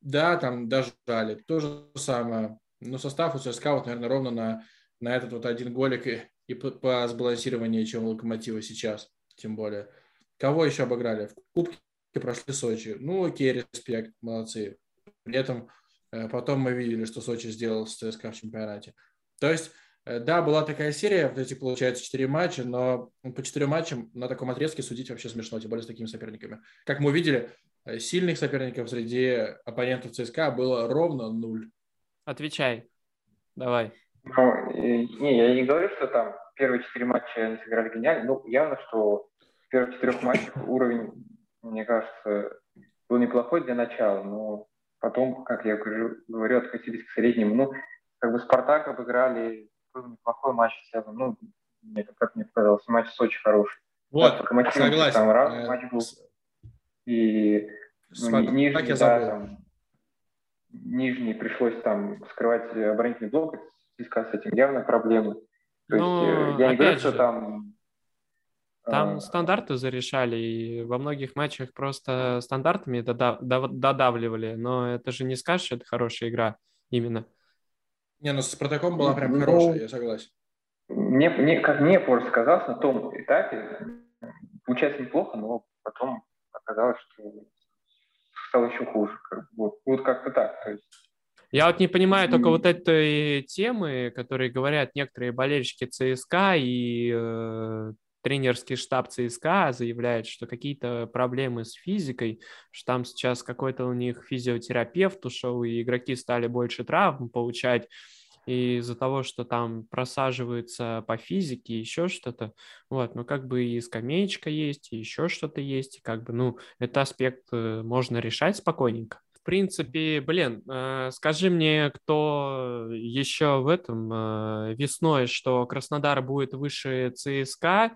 Да, там дожали. То же самое. Но состав у ЦСКА, вот, наверное, ровно на, на этот вот один голик и, и по, по сбалансированию, чем у Локомотива сейчас, тем более. Кого еще обыграли? В Кубке прошли Сочи. Ну, окей, респект, молодцы. При этом э, потом мы видели, что Сочи сделал с ЦСКА в чемпионате. То есть, да, была такая серия, вот эти, получается, четыре матча, но по четырем матчам на таком отрезке судить вообще смешно, тем более с такими соперниками. Как мы увидели, э, сильных соперников среди оппонентов ЦСКА было ровно нуль. Отвечай. Давай. Ну, не, я не говорю, что там первые четыре матча они сыграли гениально. Ну, явно, что в первых четырех матчах уровень мне кажется, был неплохой для начала, но потом, как я говорю, говорю откатились к среднему. Ну, как бы Спартак обыграли, был неплохой матч в целом. Ну, мне, как мне показалось, матч Сочи хороший. Вот, да, согласен. Там раз э, матч был. И ну, нижний, да, там, нижний пришлось там скрывать оборонительный блок, ЦСКА с этим явно проблемы. То Но, есть э, я не говорю, что там там а... стандарты зарешали, и во многих матчах просто стандартами додавливали, но это же не скажешь, что это хорошая игра именно. Не, ну с Спартаком была прям ну, хорошая, я согласен. Мне, мне, как мне просто казалось, на том этапе получается неплохо, но потом оказалось, что стало еще хуже. Вот, вот как-то так. То есть я вот не понимаю только вот этой темы, которые говорят некоторые болельщики ЦСКА и э, тренерский штаб ЦСКА заявляет, что какие-то проблемы с физикой, что там сейчас какой-то у них физиотерапевт ушел, и игроки стали больше травм получать, из-за того, что там просаживается по физике, еще что-то, вот, ну, как бы и скамеечка есть, и еще что-то есть, и как бы, ну, этот аспект э, можно решать спокойненько. В принципе, блин, э, скажи мне, кто еще в этом э, весной, что Краснодар будет выше ЦСКА,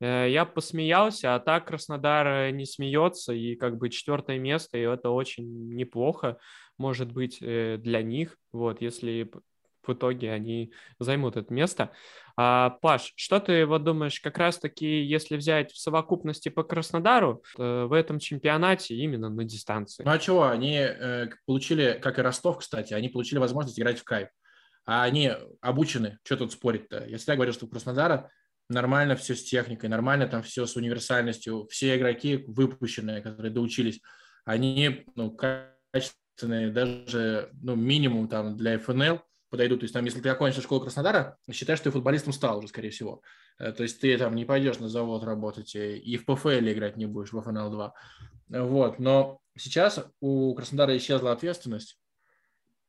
я посмеялся, а так Краснодар э, не смеется, и как бы четвертое место, и это очень неплохо, может быть, э, для них, вот, если в итоге они займут это место. А, Паш, что ты вот думаешь, как раз-таки, если взять в совокупности по Краснодару, э, в этом чемпионате именно на дистанции? Ну а чего, они э, получили, как и Ростов, кстати, они получили возможность играть в кайф. А они обучены, что тут спорить-то? Я всегда говорю, что у Краснодара нормально все с техникой, нормально там все с универсальностью. Все игроки выпущенные, которые доучились, они ну, качественные, даже ну, минимум там для ФНЛ подойдут. То есть там, если ты окончишь школу Краснодара, считай, что ты футболистом стал уже, скорее всего. Э, то есть ты там не пойдешь на завод работать и в ПФЛ играть не будешь, в ФНЛ-2. Вот. Но сейчас у Краснодара исчезла ответственность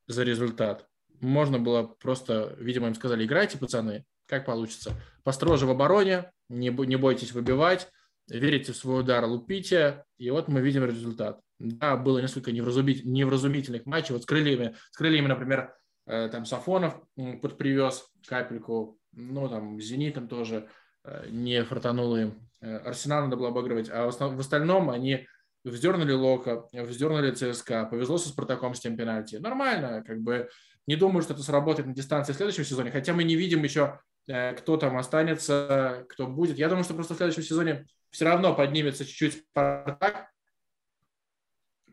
за результат. Можно было просто, видимо, им сказали, играйте, пацаны, как получится. Построже в обороне, не, не бойтесь выбивать, верите в свой удар, лупите, и вот мы видим результат. Да, было несколько невразумительных матчей. Вот с крыльями, с крыльями, например, э, там Сафонов подпривез капельку, ну, там, Зенитом тоже э, не фартануло им. Э, Арсенал надо было обыгрывать, а в остальном они вздернули Лока, вздернули ЦСКА, повезло со Спартаком с тем пенальти. Нормально, как бы не думаю, что это сработает на дистанции в следующем сезоне, хотя мы не видим еще, кто там останется, кто будет. Я думаю, что просто в следующем сезоне все равно поднимется чуть-чуть Спартак,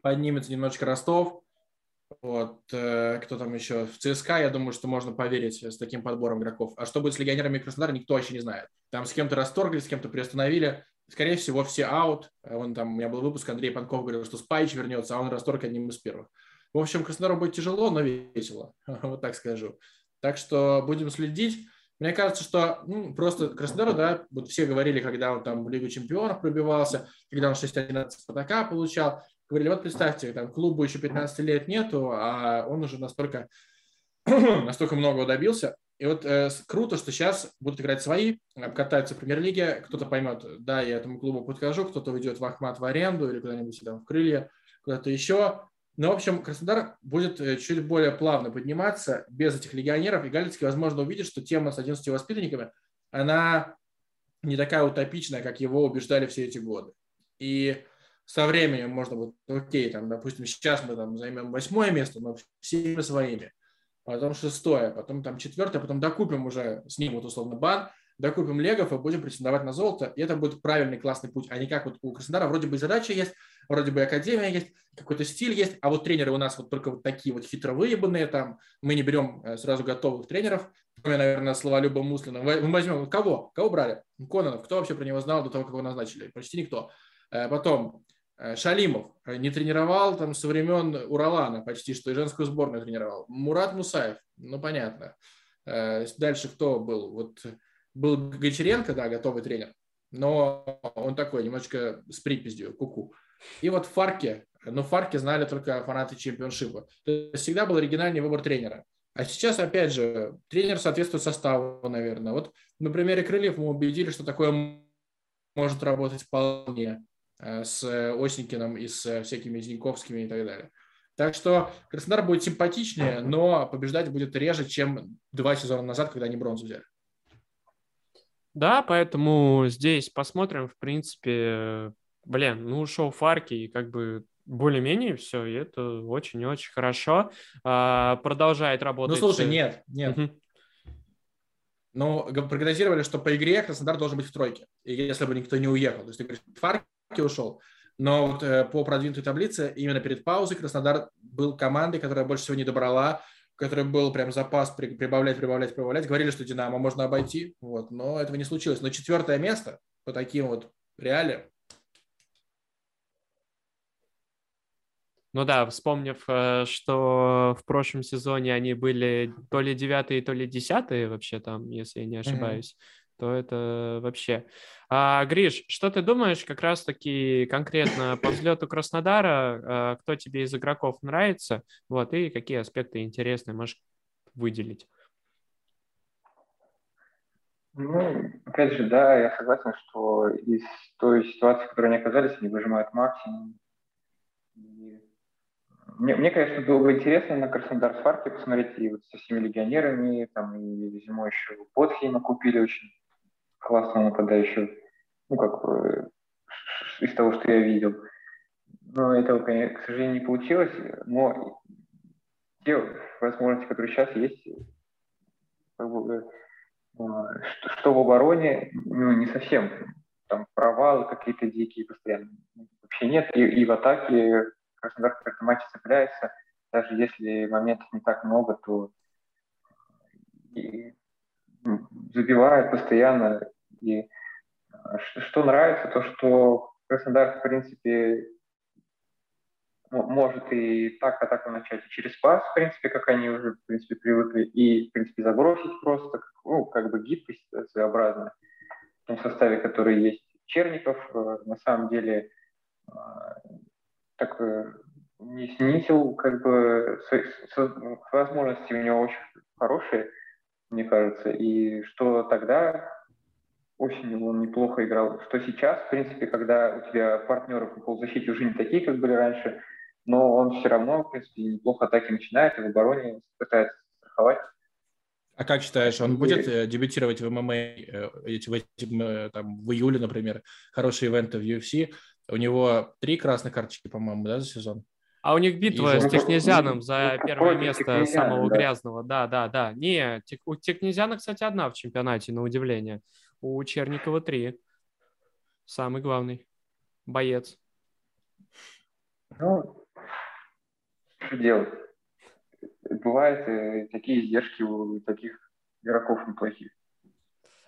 поднимется немножечко Ростов, вот, э, кто там еще? В ЦСКА, я думаю, что можно поверить с таким подбором игроков. А что будет с легионерами Краснодара, никто вообще не знает. Там с кем-то расторгли, с кем-то приостановили. Скорее всего, все аут. Он там, у меня был выпуск, Андрей Панков говорил, что Спайч вернется, а он расторг одним из первых. В общем, Краснодару будет тяжело, но весело. вот так скажу. Так что будем следить. Мне кажется, что ну, просто Краснодару, да, вот все говорили, когда он там в Лигу чемпионов пробивался, когда он 6-11 Спартака получал, говорили, вот представьте, там клубу еще 15 лет нету, а он уже настолько, настолько многого добился. И вот э, круто, что сейчас будут играть свои, обкатаются в премьер-лиге, кто-то поймет, да, я этому клубу подхожу, кто-то уйдет в Ахмат в аренду или куда-нибудь там в крылья, куда-то еще. Но, в общем, Краснодар будет э, чуть более плавно подниматься без этих легионеров, и Галицкий, возможно, увидит, что тема с 11 воспитанниками, она не такая утопичная, как его убеждали все эти годы. И со временем можно будет, окей, там, допустим, сейчас мы там займем восьмое место, но всеми своими, потом шестое, потом там четвертое, потом докупим уже, с ним вот условно бан, докупим легов и будем претендовать на золото, и это будет правильный классный путь, а не как вот у Краснодара вроде бы задача есть, вроде бы академия есть, какой-то стиль есть, а вот тренеры у нас вот только вот такие вот хитро выебанные, там, мы не берем э, сразу готовых тренеров, кроме, наверное, Словолюба Муслина. Мы возьмем, кого? Кого брали? Кононов. Кто вообще про него знал до того, как его назначили? Почти никто. Э, потом Э, Шалимов не тренировал там со времен Уралана почти, что и женскую сборную тренировал. Мурат Мусаев, ну понятно. Дальше кто был? Вот был Гончаренко, да, готовый тренер, но он такой немножечко с припиздью, куку. И вот Фарке, ну Фарке знали только фанаты чемпионшипа. То есть всегда был оригинальный выбор тренера. А сейчас, опять же, тренер соответствует составу, наверное. Вот на примере Крыльев мы убедили, что такое может работать вполне. Э, с Осенькиным и с всякими Зиньковскими и так далее. Так что Краснодар будет симпатичнее, но побеждать будет реже, чем два сезона назад, когда они бронзу взяли. Да, поэтому здесь посмотрим, в принципе, блин, ну, шоу Фарки, и как бы более-менее все, и это очень очень хорошо. А, продолжает работать. Ну, слушай, нет, нет. Угу. Ну, прогнозировали, что по игре Краснодар должен быть в тройке, если бы никто не уехал. То есть ты говоришь, Фарки ушел. Но вот э, по продвинутой таблице именно перед паузой Краснодар был командой, которая больше всего не добрала, который был прям запас прибавлять, прибавлять, прибавлять. Говорили, что Динамо можно обойти, вот, но этого не случилось. Но четвертое место по таким вот реалиям. Ну да, вспомнив, э, что в прошлом сезоне они были то ли девятые, то ли десятые вообще там, если я не ошибаюсь. Mm-hmm то это вообще. А, Гриш, что ты думаешь как раз-таки конкретно по взлету Краснодара? А, кто тебе из игроков нравится? Вот, и какие аспекты интересные можешь выделить? Ну, опять же, да, я согласен, что из той ситуации, в которой они оказались, они выжимают максимум. Мне, мне, конечно, было бы интересно на Краснодар Спарке посмотреть и вот со всеми легионерами, там и зимой еще Ботхейма купили очень классного нападающего, ну, как из того, что я видел. Но этого, к сожалению, не получилось. Но те возможности, которые сейчас есть, как бы, что, что в обороне, ну, не совсем там провалы какие-то дикие постоянно вообще нет. И, и в атаке Краснодар в этом матче цепляется. Даже если моментов не так много, то и забивает постоянно. И что, что нравится, то что Краснодар, в принципе, может и так атаку начать, и через пас, в принципе, как они уже, в принципе, привыкли, и, в принципе, забросить просто, ну, как бы гибкость своеобразная в том составе, который есть. Черников, э, на самом деле, э, так э, не снизил, как бы, возможности у него очень хорошие, мне кажется, и что тогда осенью он неплохо играл, что сейчас, в принципе, когда у тебя партнеры по полузащите уже не такие, как были раньше, но он все равно, в принципе, неплохо атаки начинает, и в обороне пытается страховать. А как считаешь, он будет э, дебютировать в ММА э, в, эти, э, там, в июле, например, хорошие ивенты в UFC? У него три красных карточки, по-моему, да, за сезон? А у них битва и с Технезяном за первое место самого да. грязного. Да, да, да. Не, у Технезяна, кстати, одна в чемпионате, на удивление. У Черникова три. Самый главный боец. Ну, что делать? Бывают э, такие издержки у таких игроков неплохих.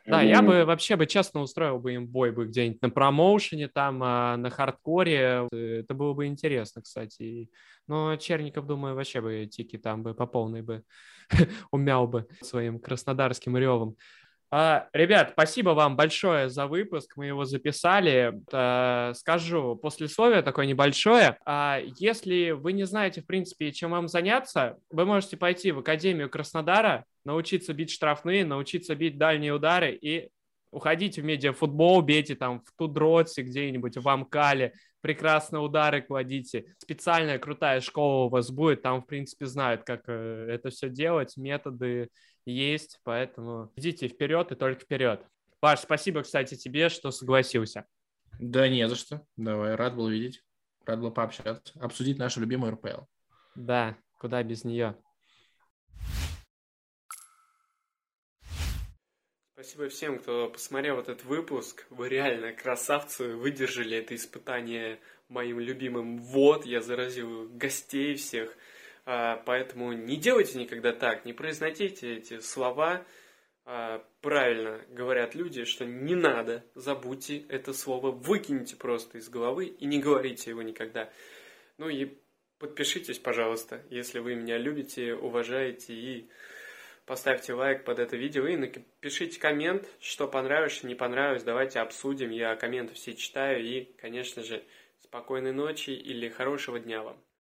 Да, я бы вообще бы честно устроил бы им бой бы где-нибудь на промоушене, там, а, на хардкоре. Это было бы интересно, кстати. Но Черников, думаю, вообще бы тики там бы по полной бы умял бы своим краснодарским ревом. А, ребят, спасибо вам большое за выпуск, мы его записали. А, скажу послесловие такое небольшое. А, если вы не знаете, в принципе, чем вам заняться, вы можете пойти в Академию Краснодара, научиться бить штрафные, научиться бить дальние удары и уходите в медиафутбол, бейте там в Тудроте где-нибудь, в Амкале, прекрасно удары кладите. Специальная крутая школа у вас будет, там, в принципе, знают, как э, это все делать, методы есть, поэтому идите вперед и только вперед. Паш, спасибо, кстати, тебе, что согласился. Да не за что. Давай, рад был видеть. Рад был пообщаться, обсудить нашу любимую РПЛ. Да, куда без нее. Спасибо всем, кто посмотрел этот выпуск. Вы реально красавцы, выдержали это испытание моим любимым. Вот, я заразил гостей всех. А, поэтому не делайте никогда так, не произносите эти слова. А, правильно говорят люди, что не надо, забудьте это слово, выкиньте просто из головы и не говорите его никогда. Ну и подпишитесь, пожалуйста, если вы меня любите, уважаете и поставьте лайк под это видео и напишите коммент, что понравилось, не понравилось, давайте обсудим, я комменты все читаю и, конечно же, спокойной ночи или хорошего дня вам.